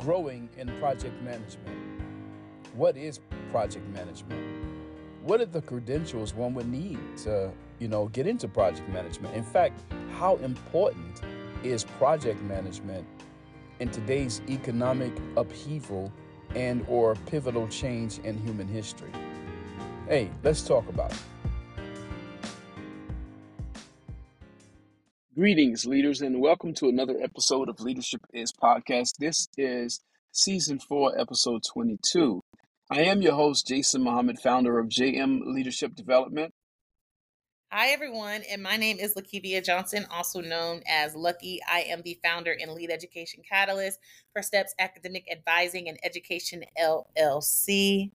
growing in project management. What is project management? What are the credentials one would need to, you know, get into project management? In fact, how important is project management in today's economic upheaval and or pivotal change in human history? Hey, let's talk about it. Greetings, leaders, and welcome to another episode of Leadership is Podcast. This is season four, episode 22. I am your host, Jason Muhammad, founder of JM Leadership Development. Hi, everyone, and my name is Lakievia Johnson, also known as Lucky. I am the founder and lead education catalyst for Steps Academic Advising and Education LLC.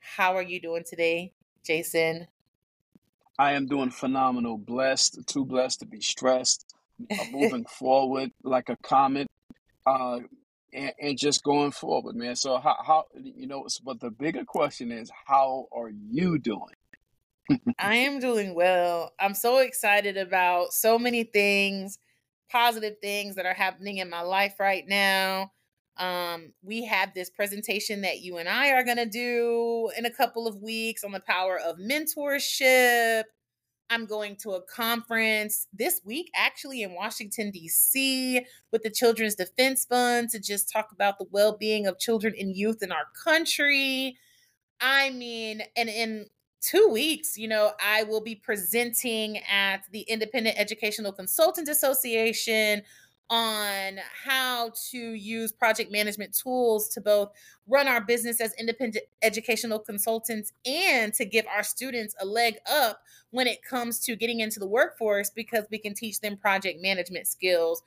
How are you doing today, Jason? I am doing phenomenal, blessed, too blessed to be stressed, uh, moving forward like a comet, uh, and, and, just going forward, man. So how, how you know? But the bigger question is, how are you doing? I am doing well. I'm so excited about so many things, positive things that are happening in my life right now. Um, we have this presentation that you and I are going to do in a couple of weeks on the power of mentorship. I'm going to a conference this week, actually in Washington, D.C., with the Children's Defense Fund to just talk about the well being of children and youth in our country. I mean, and in two weeks, you know, I will be presenting at the Independent Educational Consultants Association on how to use project management tools to both run our business as independent educational consultants and to give our students a leg up when it comes to getting into the workforce because we can teach them project management skills.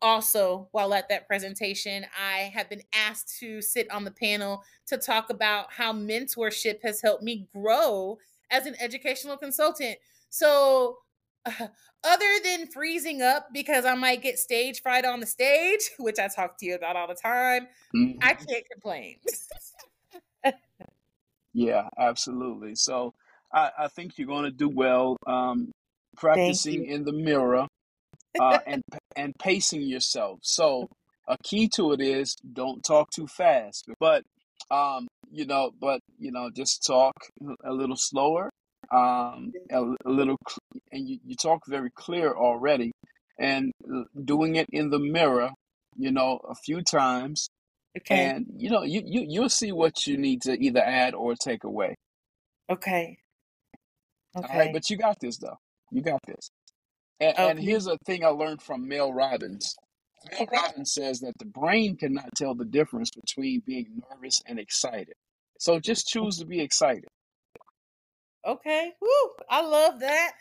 Also, while at that presentation, I have been asked to sit on the panel to talk about how mentorship has helped me grow as an educational consultant. So, other than freezing up because I might get stage fright on the stage, which I talk to you about all the time, mm-hmm. I can't complain. yeah, absolutely. So I, I think you're going to do well um, practicing in the mirror uh, and and pacing yourself. So a key to it is don't talk too fast, but um, you know, but you know, just talk a little slower um, a, a little, and you, you talk very clear already, and doing it in the mirror, you know, a few times, okay. and you know, you you you'll see what you need to either add or take away. Okay. Okay. All right, but you got this though. You got this. And, okay. and here's a thing I learned from Mel Robbins. Mel Robbins says that the brain cannot tell the difference between being nervous and excited. So just choose to be excited. Okay. Woo. I love that.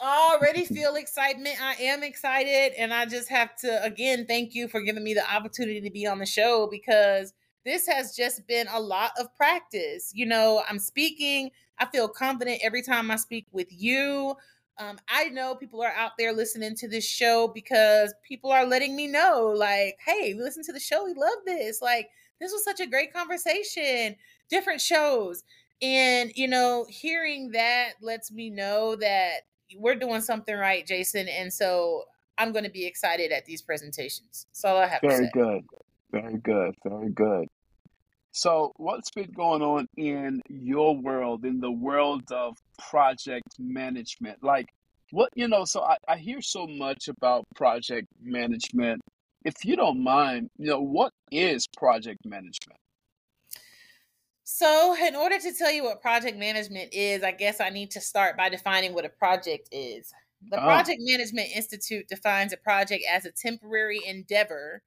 I already feel excitement. I am excited. And I just have to, again, thank you for giving me the opportunity to be on the show because this has just been a lot of practice. You know, I'm speaking, I feel confident every time I speak with you. Um, I know people are out there listening to this show because people are letting me know, like, hey, we listen to the show. We love this. Like, this was such a great conversation. Different shows. And, you know, hearing that lets me know that we're doing something right, Jason. And so I'm going to be excited at these presentations. That's all I have Very good. Very good. Very good. So, what's been going on in your world, in the world of project management? Like, what, you know, so I, I hear so much about project management. If you don't mind, you know, what is project management? So, in order to tell you what project management is, I guess I need to start by defining what a project is. The oh. Project Management Institute defines a project as a temporary endeavor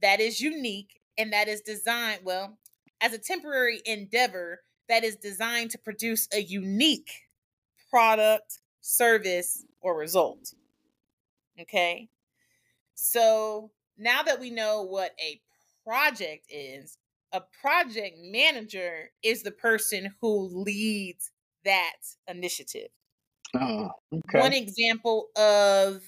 that is unique and that is designed, well, as a temporary endeavor that is designed to produce a unique product, service, or result. Okay. So now that we know what a project is, a project manager is the person who leads that initiative. Oh, okay. One example of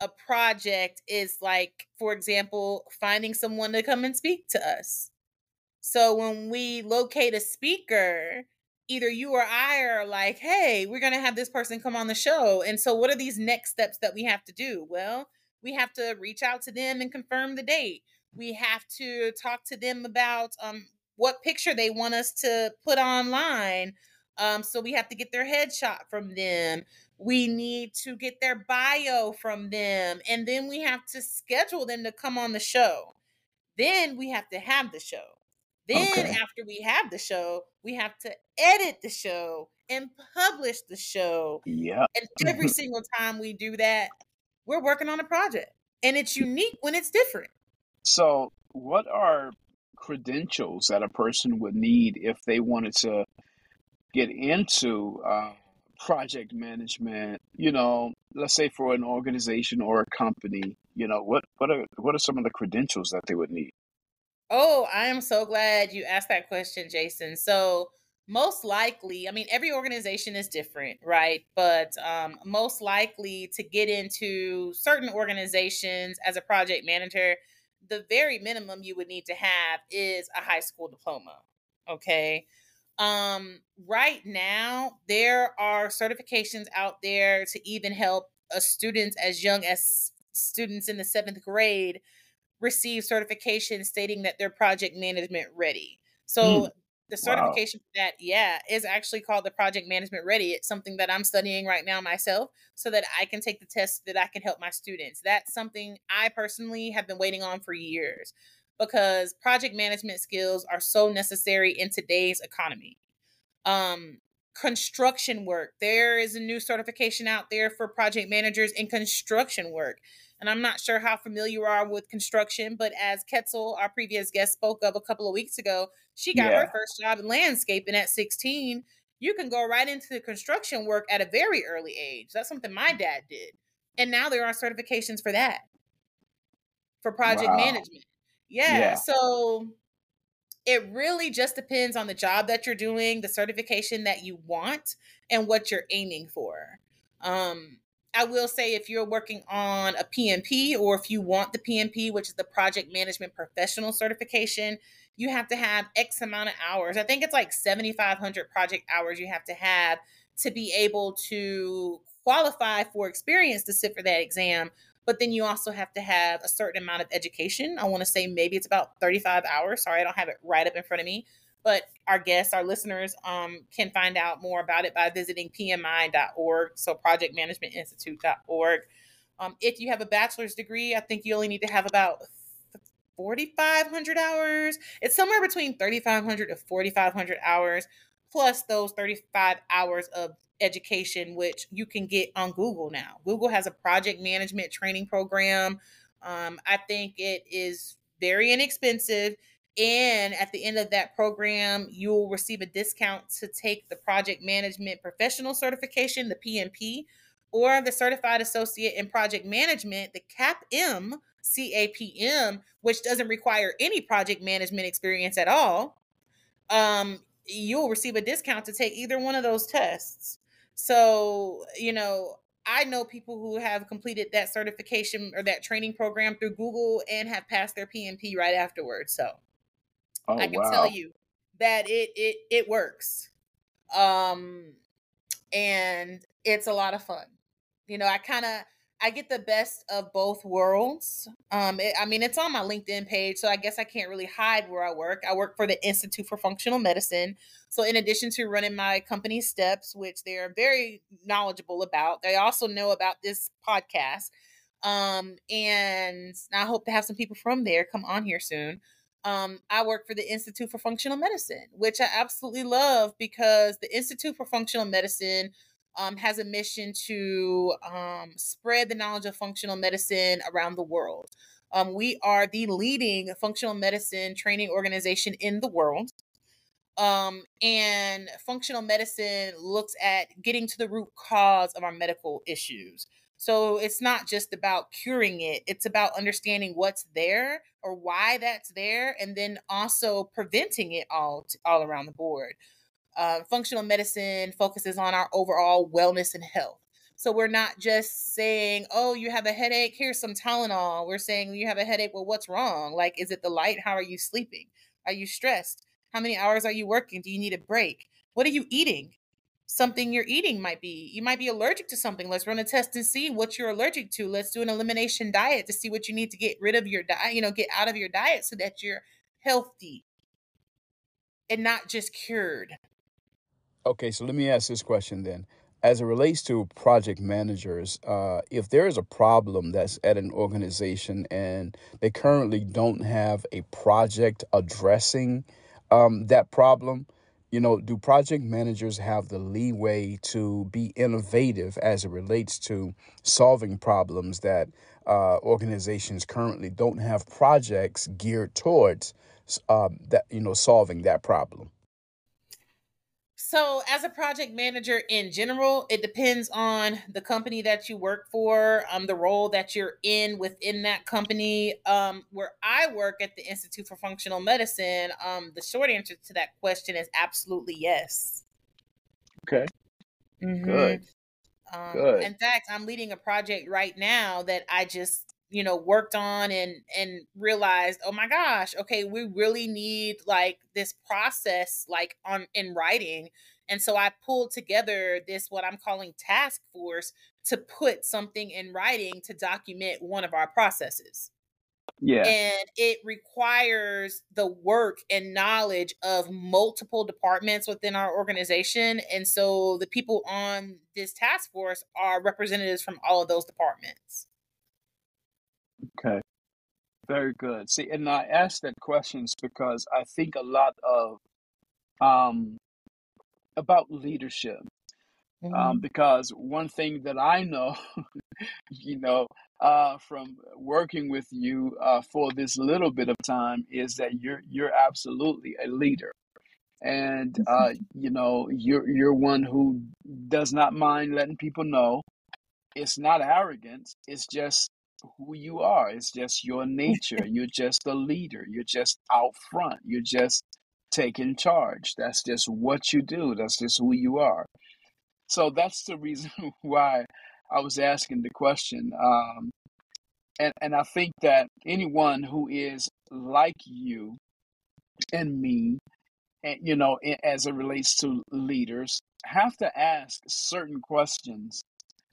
a project is like, for example, finding someone to come and speak to us. So when we locate a speaker, either you or I are like, hey, we're going to have this person come on the show. And so, what are these next steps that we have to do? Well, we have to reach out to them and confirm the date We have to talk to them about um, what picture they want us to put online. Um, so we have to get their headshot from them. We need to get their bio from them. And then we have to schedule them to come on the show. Then we have to have the show. Then, okay. after we have the show, we have to edit the show and publish the show. Yeah. And every single time we do that, we're working on a project. And it's unique when it's different. So, what are credentials that a person would need if they wanted to get into uh, project management? You know, let's say for an organization or a company. You know, what what are what are some of the credentials that they would need? Oh, I am so glad you asked that question, Jason. So, most likely, I mean, every organization is different, right? But um, most likely to get into certain organizations as a project manager, the very minimum you would need to have is a high school diploma. Okay. Um, right now, there are certifications out there to even help a students as young as students in the seventh grade receive certification stating that they're project management ready. So mm. The certification wow. for that, yeah, is actually called the project management ready. It's something that I'm studying right now myself so that I can take the test that I can help my students. That's something I personally have been waiting on for years because project management skills are so necessary in today's economy. Um, construction work. There is a new certification out there for project managers in construction work. And I'm not sure how familiar you are with construction, but as Ketzel, our previous guest, spoke of a couple of weeks ago, she got yeah. her first job in landscaping at 16. You can go right into the construction work at a very early age. That's something my dad did. And now there are certifications for that, for project wow. management. Yeah. yeah. So it really just depends on the job that you're doing, the certification that you want, and what you're aiming for. Um, I will say if you're working on a PMP or if you want the PMP, which is the Project Management Professional Certification, you have to have X amount of hours. I think it's like 7,500 project hours you have to have to be able to qualify for experience to sit for that exam. But then you also have to have a certain amount of education. I want to say maybe it's about 35 hours. Sorry, I don't have it right up in front of me but our guests, our listeners, um, can find out more about it by visiting pmi.org, so projectmanagementinstitute.org. Um, if you have a bachelor's degree, I think you only need to have about 4,500 hours. It's somewhere between 3,500 to 4,500 hours, plus those 35 hours of education, which you can get on Google now. Google has a project management training program. Um, I think it is very inexpensive and at the end of that program, you'll receive a discount to take the project management professional certification, the PMP, or the certified associate in project management, the CAPM, CAPM, which doesn't require any project management experience at all. Um, you'll receive a discount to take either one of those tests. So, you know, I know people who have completed that certification or that training program through Google and have passed their PMP right afterwards. So, Oh, I can wow. tell you that it it it works. Um and it's a lot of fun. You know, I kind of I get the best of both worlds. Um, it, I mean, it's on my LinkedIn page, so I guess I can't really hide where I work. I work for the Institute for Functional Medicine. So, in addition to running my company steps, which they're very knowledgeable about, they also know about this podcast. Um, and I hope to have some people from there come on here soon um, I work for the Institute for Functional Medicine, which I absolutely love because the Institute for Functional Medicine um, has a mission to um, spread the knowledge of functional medicine around the world. Um, we are the leading functional medicine training organization in the world. Um, and functional medicine looks at getting to the root cause of our medical issues. So it's not just about curing it, it's about understanding what's there or why that's there, and then also preventing it all, all around the board. Uh, functional medicine focuses on our overall wellness and health. So we're not just saying, oh, you have a headache, here's some Tylenol. We're saying you have a headache, well, what's wrong? Like, is it the light? How are you sleeping? Are you stressed? How many hours are you working? Do you need a break? What are you eating? Something you're eating might be. You might be allergic to something. Let's run a test and see what you're allergic to. Let's do an elimination diet to see what you need to get rid of your diet, you know, get out of your diet so that you're healthy and not just cured. Okay, so let me ask this question then. As it relates to project managers, uh, if there is a problem that's at an organization and they currently don't have a project addressing um, that problem, you know, do project managers have the leeway to be innovative as it relates to solving problems that uh, organizations currently don't have projects geared towards um, that you know solving that problem? So, as a project manager in general, it depends on the company that you work for, um, the role that you're in within that company. Um, where I work at the Institute for Functional Medicine, um, the short answer to that question is absolutely yes. Okay. Mm-hmm. Good. Um, Good. In fact, I'm leading a project right now that I just you know worked on and and realized oh my gosh okay we really need like this process like on in writing. And so i pulled together this what i'm calling task force to put something in writing to document one of our processes. Yeah. And it requires the work and knowledge of multiple departments within our organization and so the people on this task force are representatives from all of those departments Okay. Very good. See, and I ask that questions because I think a lot of um, about leadership. Um, mm-hmm. because one thing that I know, you know, uh, from working with you uh, for this little bit of time, is that you're you're absolutely a leader, and uh, you know you're you're one who does not mind letting people know. It's not arrogance. It's just who you are. It's just your nature. You're just a leader. You're just out front. You're just taking charge. That's just what you do. That's just who you are. So that's the reason why I was asking the question. Um, and, and I think that anyone who is like you and me, and you know, as it relates to leaders, have to ask certain questions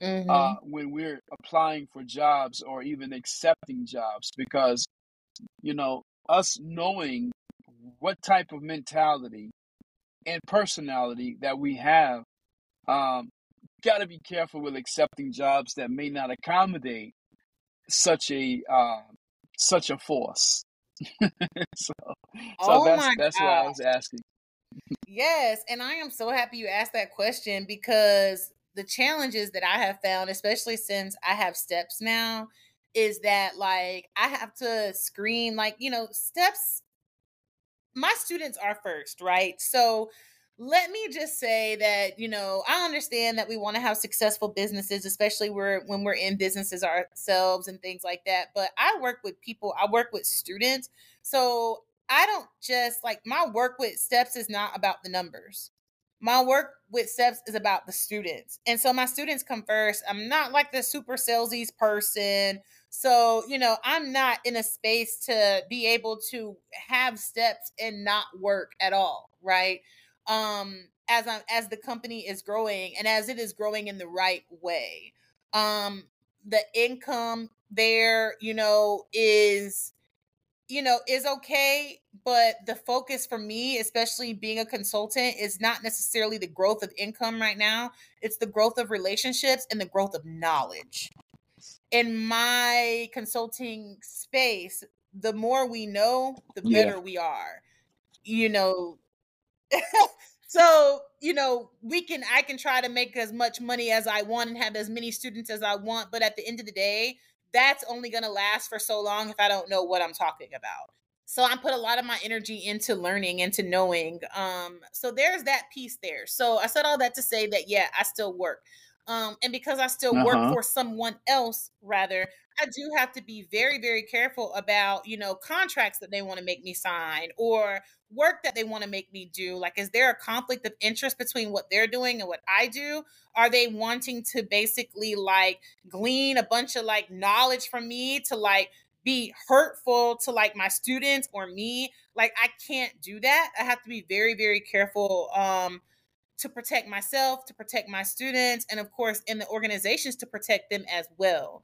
mm-hmm. uh, when we're applying for jobs or even accepting jobs because you know us knowing what type of mentality and personality that we have um, got to be careful with accepting jobs that may not accommodate such a uh, such a force so, so oh that's that's why I was asking. yes, and I am so happy you asked that question because the challenges that I have found, especially since I have steps now, is that like I have to screen, like, you know, steps. My students are first, right? So let me just say that you know i understand that we want to have successful businesses especially where when we're in businesses ourselves and things like that but i work with people i work with students so i don't just like my work with steps is not about the numbers my work with steps is about the students. And so my students come first. I'm not like the super salesy person. So you know i'm not in a space to be able to have steps and not work at all right? Um as I'm, as the company is growing and as it is growing in the right way. Um the income there you know is you know, is okay. But the focus for me, especially being a consultant, is not necessarily the growth of income right now. It's the growth of relationships and the growth of knowledge. In my consulting space, the more we know, the better yeah. we are. You know, so you know we can i can try to make as much money as i want and have as many students as i want but at the end of the day that's only going to last for so long if I don't know what I'm talking about. So I put a lot of my energy into learning and to knowing. Um, so there's that piece there. So I said all that to say that yeah, I still work. Um, and because I still uh-huh. work for someone else, rather, I do have to be very, very careful about, you know, contracts that they want to make me sign or work that they want to make me do. Like, is there a conflict of interest between what they're doing and what I do? Are they wanting to basically like glean a bunch of like knowledge from me to like be hurtful to like my students or me? Like, I can't do that. I have to be very, very careful. Um, to protect myself, to protect my students, and of course, in the organizations to protect them as well.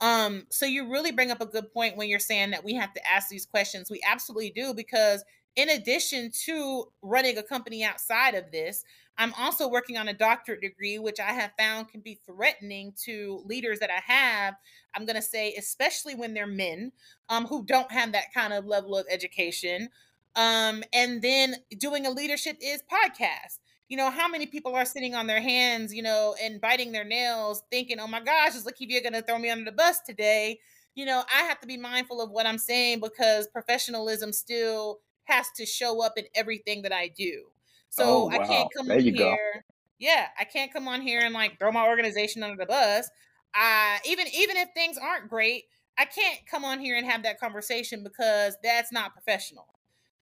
Um, so you really bring up a good point when you're saying that we have to ask these questions. We absolutely do because in addition to running a company outside of this, I'm also working on a doctorate degree, which I have found can be threatening to leaders that I have. I'm going to say, especially when they're men um, who don't have that kind of level of education. Um, and then doing a leadership is podcast you know, how many people are sitting on their hands, you know, and biting their nails, thinking, oh my gosh, is Lakievia going to throw me under the bus today? You know, I have to be mindful of what I'm saying because professionalism still has to show up in everything that I do. Oh, so oh, wow. I can't come there on here. Go. Yeah, I can't come on here and like throw my organization under the bus. I even even if things aren't great, I can't come on here and have that conversation because that's not professional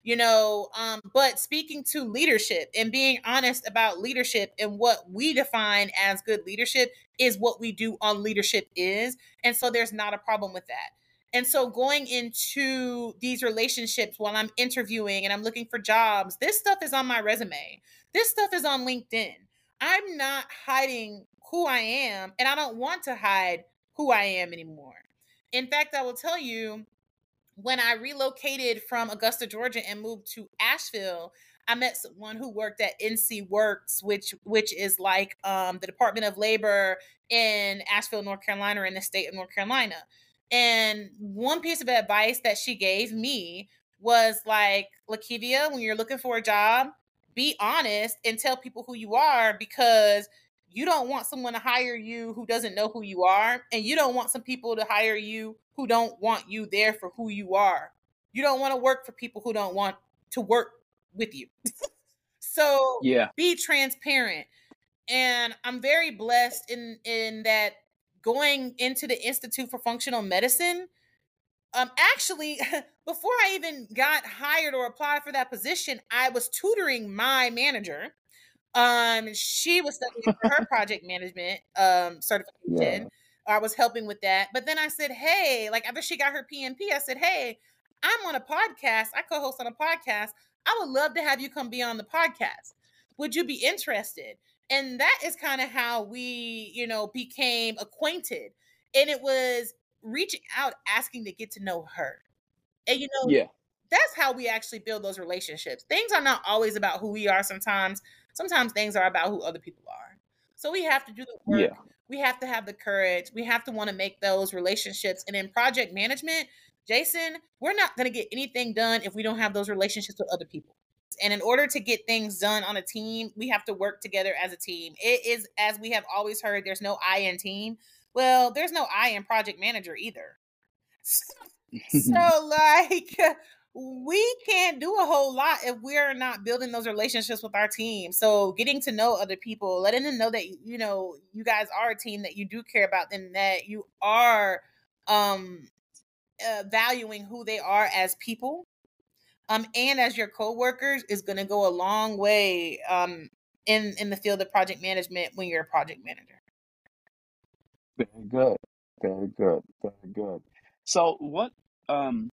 you know um, but speaking to leadership and being honest about leadership and what we define as good leadership is what we do on leadership is and so there's not a problem with that. And so going into these relationships while i'm interviewing and i'm looking for jobs this stuff is on my resume. This stuff is on linkedin. I'm not hiding who i am and i don't want to hide who i am anymore. In fact i will tell you when I relocated from Augusta, Georgia, and moved to Asheville, I met someone who worked at NC Works, which which is like um, the Department of Labor in Asheville, North Carolina, in the state of North Carolina. And one piece of advice that she gave me was like, Lakievia, when you're looking for a job, be honest and tell people who you are because you don't want someone to hire you who doesn't know who you are, and you don't want some people to hire you who don't want you there for who you are. You don't want to work for people who don't want to work with you. so yeah, be transparent. And I'm very blessed in in that going into the Institute for Functional Medicine. Um, actually, before I even got hired or applied for that position, I was tutoring my manager um, she was studying for her project management um certification. Yeah. I was helping with that. But then I said, hey, like after she got her PMP, I said, hey, I'm on a podcast. I co-host on a podcast. I would love to have you come be on the podcast. Would you be interested? And that is kind of how we, you know, became acquainted. And it was reaching out, asking to get to know her. And you know, yeah, that's how we actually build those relationships. Things are not always about who we are sometimes sometimes things are about who other people are. So we have to do the work. Yeah. We have to have the courage. We have to want to make those relationships. And in project management, Jason, we're not going to get anything done if we don't have those relationships with other people. And in order to get things done on a team, we have to work together as a team. It is, as we have always heard, there's no I in team. Well, there's no I in project manager either. so, like, we can't do a whole lot if we're not building those relationships with our team. So getting to know other people, letting them know that you know you guys are a team that you do care about them, that you are um uh, valuing who they are as people um and as your co-workers is going to go a long way um in in the field of project management when you're a project manager. Very good. Very good. Very good. So what um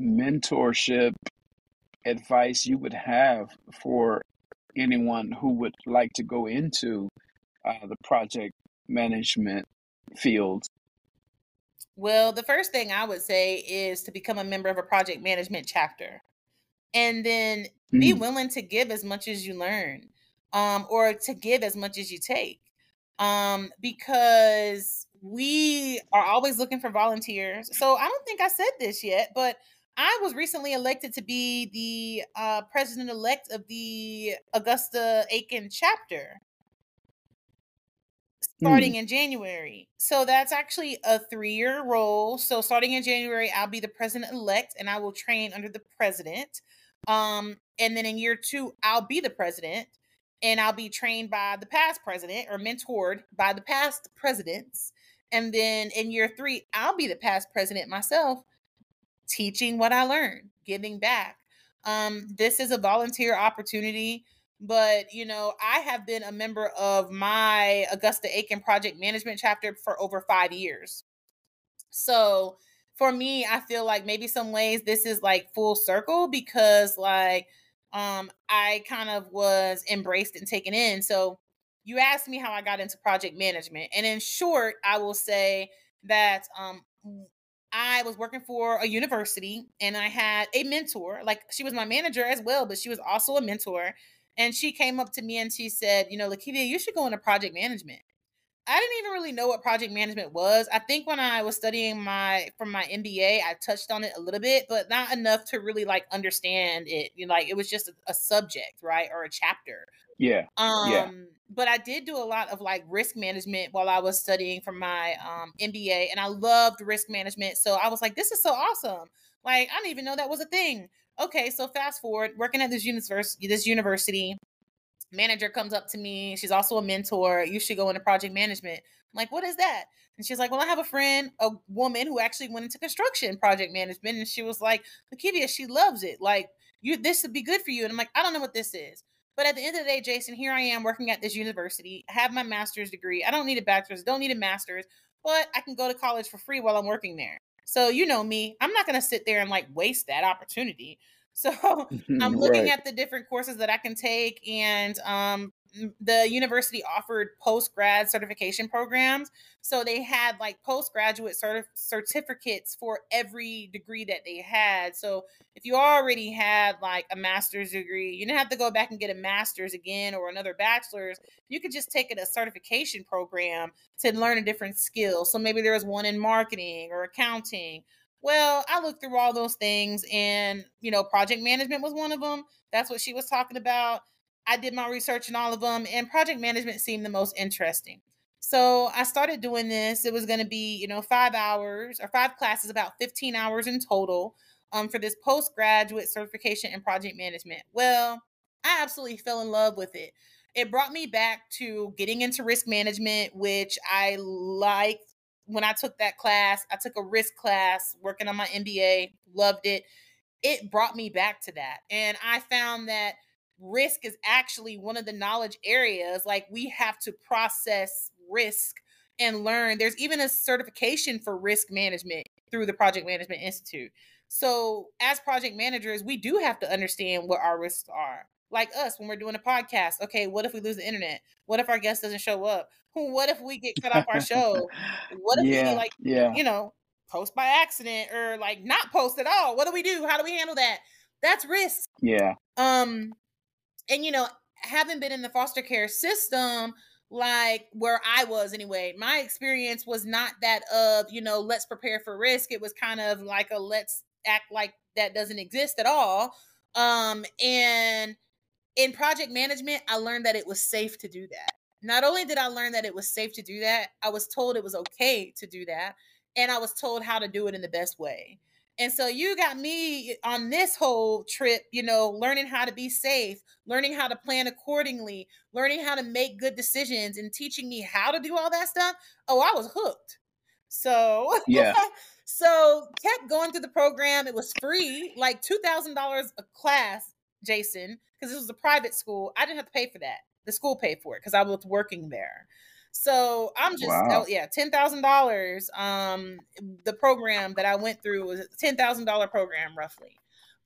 mentorship advice you would have for anyone who would like to go into uh, the project management field? Well, the first thing I would say is to become a member of a project management chapter and then be mm. willing to give as much as you learn um, or to give as much as you take. Um, because we are always looking for volunteers. So I don't think I said this yet, but I was recently elected to be the uh, president elect of the Augusta Aiken chapter starting mm. in January. So that's actually a three year role. So starting in January, I'll be the president elect and I will train under the president. Um, and then in year two, I'll be the president and I'll be trained by the past president or mentored by the past presidents. And then in year three, I'll be the past president myself teaching what I learned, giving back. Um, this is a volunteer opportunity, but you know, I have been a member of my Augusta Aiken Project Management chapter for over five years. So for me, I feel like maybe some ways this is like full circle because like um, I kind of was embraced and taken in. So you asked me how I got into project management. And in short, I will say that um, I was working for a university and I had a mentor. Like she was my manager as well, but she was also a mentor. And she came up to me and she said, You know, Lakievia, you should go into project management. I didn't even really know what project management was. I think when I was studying my from my MBA, I touched on it a little bit, but not enough to really like understand it. You know, like it was just a, a subject, right, or a chapter. Yeah. Um, yeah. But I did do a lot of like risk management while I was studying for my um MBA, and I loved risk management. So I was like, this is so awesome. Like I didn't even know that was a thing. Okay, so fast forward, working at this university, this university, manager comes up to me. She's also a mentor. You should go into project management. I'm like, what is that? And she's like, well, I have a friend, a woman who actually went into construction project management. And she was like, Lakievia, she loves it. Like, you, this would be good for you. And I'm like, I don't know what this is. But at the end of the day, Jason, here I am working at this university. I have my master's degree. I don't need a bachelor's, don't need a master's, but I can go to college for free while I'm working there. So you know me, I'm not going to sit there and like waste that opportunity. So I'm looking right. at the different courses that I can take, and um, the university offered post grad certification programs. So they had like postgraduate certif- certificates for every degree that they had. So if you already had like a master's degree, you didn't have to go back and get a master's again or another bachelor's. You could just take it a certification program to learn a different skill. So maybe there was one in marketing or accounting well, I looked through all those things and, you know, project management was one of them. That's what she was talking about. I did my research in all of them, and project management seemed the most interesting. So I started doing this. It was going to be, you know, five hours or five classes, about 15 hours in total um, for this postgraduate certification in project management. Well, I absolutely fell in love with it. It brought me back to getting into risk management, which I liked when I took that class, I took a risk class working on my MBA, loved it. It brought me back to that. And I found that risk is actually one of the knowledge areas. Like we have to process risk and learn. There's even a certification for risk management through the Project Management Institute. So, as project managers, we do have to understand what our risks are like us when we're doing a podcast. Okay, what if we lose the internet? What if our guest doesn't show up? What if we get cut off our show? What if yeah, we like, yeah. you know, post by accident or like not post at all? What do we do? How do we handle that? That's risk. Yeah. Um, and you know, having been in the foster care system, like where I was anyway, my experience was not that of, you know, let's prepare for risk. It was kind of like a let's act like that doesn't exist at all. Um, and in project management, I learned that it was safe to do that. Not only did I learn that it was safe to do that, I was told it was okay to do that. And I was told how to do it in the best way. And so you got me on this whole trip, you know, learning how to be safe, learning how to plan accordingly, learning how to make good decisions, and teaching me how to do all that stuff. Oh, I was hooked. So, yeah. so kept going through the program. It was free, like $2,000 a class, Jason because this was a private school. I didn't have to pay for that. The school paid for it because I was working there. So I'm just wow. oh, yeah, ten thousand dollars. Um, the program that I went through was a ten thousand dollar program roughly.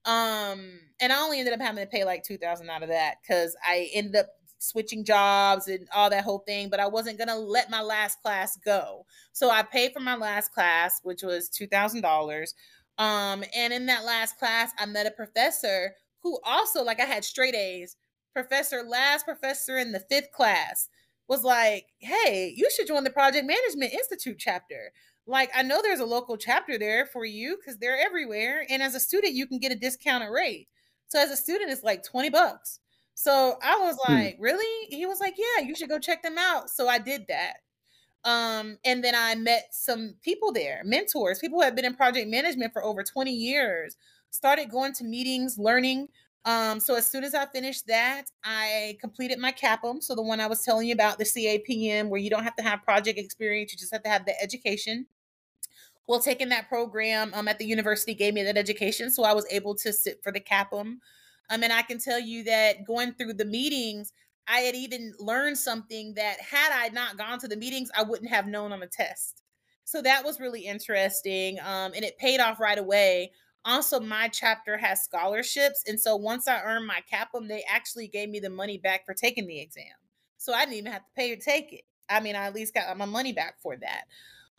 Um, and I only ended up having to pay like two thousand out of that because I ended up switching jobs and all that whole thing. But I wasn't gonna let my last class go, so I paid for my last class, which was two thousand dollars. Um, and in that last class, I met a professor who also like I had straight A's. Professor, last professor in the fifth class, was like, "Hey, you should join the Project Management Institute chapter." Like, I know there's a local chapter there for you because they're everywhere, and as a student, you can get a discounted rate. So as a student, it's like twenty bucks. So I was hmm. like, hmm. "Really?" He was like, "Yeah, you should go check them out." So I did that. Um, and then I met some people there, mentors, people who have been in project management for over 20 years started going to meetings, learning. Um, so as soon as I finished that, I completed my CAPM. So the one I was telling you about, the CAPM, where you don't have to have project experience, you just have to have the education. Well, taking that program um, at the university gave me that education, so I was able to sit for the CAPM. Um, and I can tell you that going through the meetings, I had even learned something that had I not gone to the meetings, I wouldn't have known on the test. So that was really interesting. Um, and it paid off right away also my chapter has scholarships. And so once I earned my CAPM, they actually gave me the money back for taking the exam. So I didn't even have to pay to take it. I mean, I at least got my money back for that.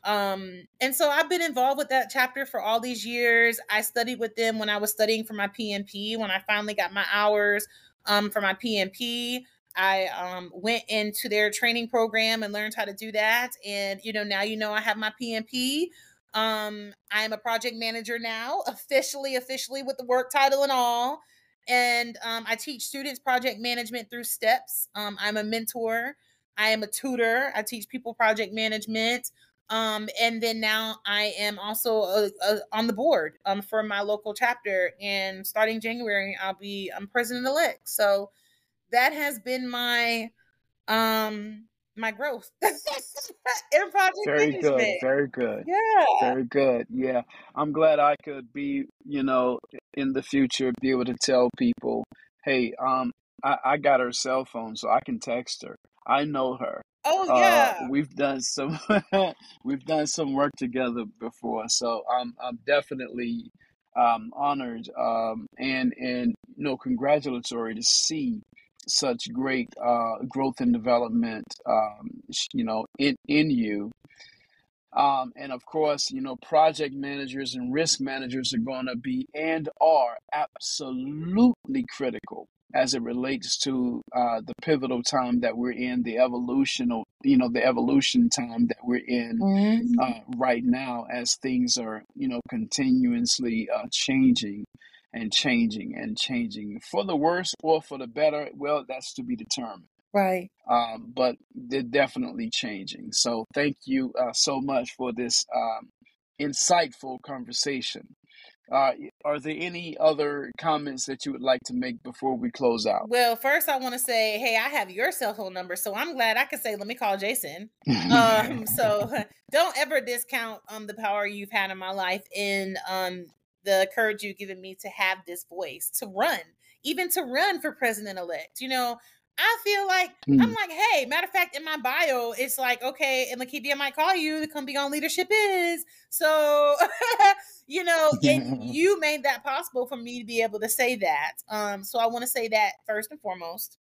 Um, and so I've been involved with that chapter for all these years. I studied with them when I was studying for my PMP. When I finally got my hours um, for my PMP, I um, went into their training program and learned how to do that. And you know, now you know I have my PMP. Um, I am a project manager now, officially, officially with the work title and all. And um, I teach students project management through steps. Um, I'm a mentor. I am a tutor. I teach people project management. Um, and then now I am also uh, uh, on the board um, for my local chapter. And starting January, I'll be I'm president elect. So that has been my um my growth. In project very management. good very good yeah. very good yeah. I'm glad i could be you know in the future be able to tell people hey um i, I got her cell phone so i can text her. I know her. Oh uh, yeah. Uh, we've done some we've done some work together before, so I'm I'm definitely um, honored um, and and you know congratulatory to see such great uh, growth and development, um, you know, in in you. Um, and of course, you know, project managers and risk managers are going to be and are absolutely critical as it relates to uh, the pivotal time that we're in, the evolutional, you know, the evolution time that we're in mm-hmm. uh, right now, as things are, you know, continuously uh, changing and changing and changing for the worse or for the better. Well, that's to be determined. Right. Um, but they're definitely changing. So thank you uh, so much for this um, insightful conversation. Uh, are there any other comments that you would like to make before we close out? Well, first I want to say, hey, I have your cell phone number, so I'm glad I could say, let me call Jason. um, so don't ever discount um the power you've had in my life in um the courage you've given me to have this voice to run, even to run for president elect. You know, I feel like mm. I'm like, hey, matter of fact, in my bio, it's like, okay, and Lakievia might call you to come be on leadership is. So, you know, and you made that possible for me to be able to say that. Um, so I want to say that first and foremost.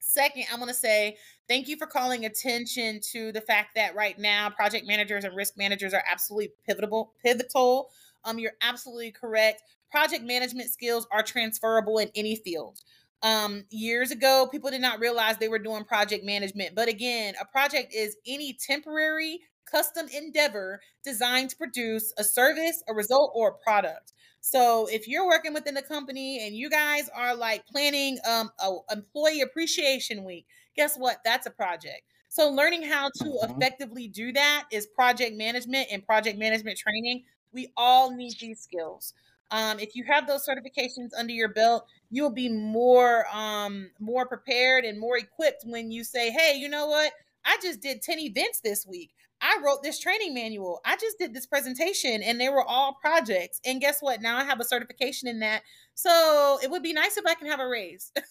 Second, I want to say thank you for calling attention to the fact that right now project managers and risk managers are absolutely pivotal. Pivotal. Um, you're absolutely correct. Project management skills are transferable in any field. Um, years ago, people did not realize they were doing project management. But again, a project is any temporary custom endeavor designed to produce a service, a result, or a product. So if you're working within the company and you guys are like planning um a employee appreciation week, guess what? That's a project. So learning how to mm-hmm. effectively do that is project management and project management training. We all need these skills. Um, if you have those certifications under your belt, you'll be more um, more prepared and more equipped when you say, "Hey, you know what? I just did ten events this week. I wrote this training manual. I just did this presentation, and they were all projects. And guess what? Now I have a certification in that. So it would be nice if I can have a raise."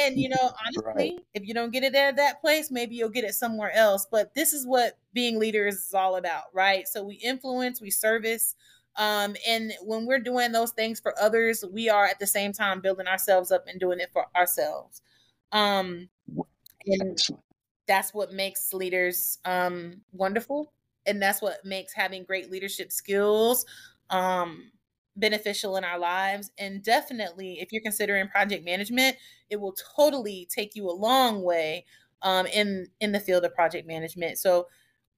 and you know, honestly, right. if you don't get it at that place, maybe you'll get it somewhere else. But this is what being leaders is all about, right? So we influence, we service um, and when we're doing those things for others, we are at the same time building ourselves up and doing it for ourselves. Um, and that's what makes leaders um, wonderful. And that's what makes having great leadership skills um, beneficial in our lives. And definitely, if you're considering project management, it will totally take you a long way um, in in the field of project management. So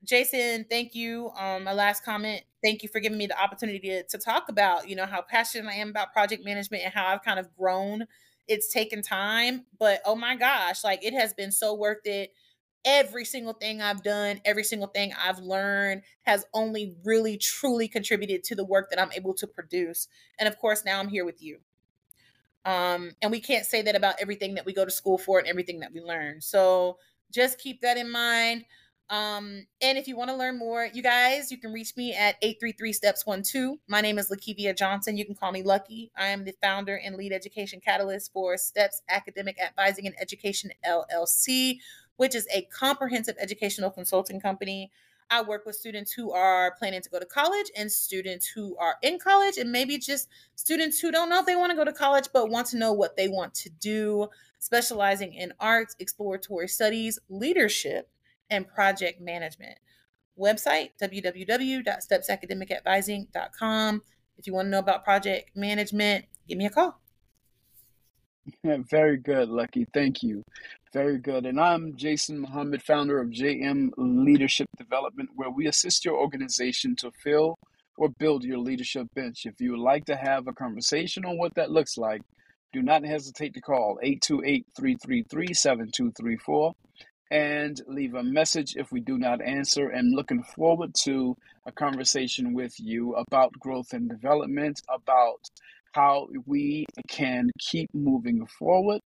Jason, thank you. Um, my last comment. Thank you for giving me the opportunity to, to talk about, you know, how passionate I am about project management and how I've kind of grown. It's taken time, but oh my gosh, like it has been so worth it. Every single thing I've done, every single thing I've learned has only really truly contributed to the work that I'm able to produce. And of course, now I'm here with you. Um, and we can't say that about everything that we go to school for and everything that we learn. So just keep that in mind. Um, and if you want to learn more, you guys, you can reach me at 833 Steps 12. My name is Lakievia Johnson. You can call me Lucky. I am the founder and lead education catalyst for Steps Academic Advising and Education LLC, which is a comprehensive educational consulting company. I work with students who are planning to go to college and students who are in college, and maybe just students who don't know if they want to go to college but want to know what they want to do, specializing in arts, exploratory studies, leadership, and project management. Website www.stepsacademicadvising.com. If you want to know about project management, give me a call. Very good, Lucky. Thank you. Very good. And I'm Jason Muhammad, founder of JM Leadership Development, where we assist your organization to fill or build your leadership bench. If you would like to have a conversation on what that looks like, do not hesitate to call 828 333 7234 and leave a message if we do not answer. And looking forward to a conversation with you about growth and development, about how we can keep moving forward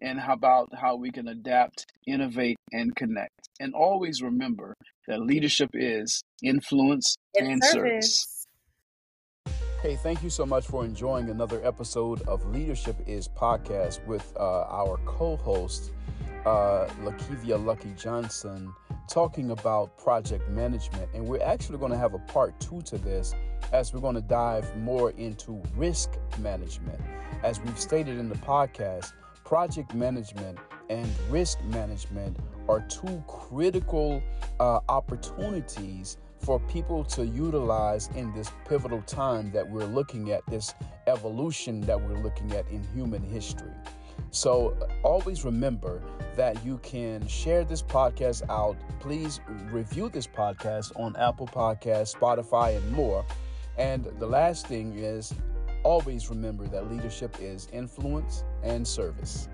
and how about how we can adapt, innovate, and connect. And always remember that leadership is influence and service. service. Hey, thank you so much for enjoying another episode of Leadership is Podcast with uh, our co host, uh, Lakievia Lucky Johnson, talking about project management. And we're actually going to have a part two to this as we're going to dive more into risk management. As we've stated in the podcast, project management and risk management are two critical uh, opportunities for people to utilize in this pivotal time that we're looking at, this evolution that we're looking at in human history. So always remember that you can share this podcast out. Please review this podcast on Apple Podcasts, Spotify, and more. And the last thing is always remember that leadership is influence and service.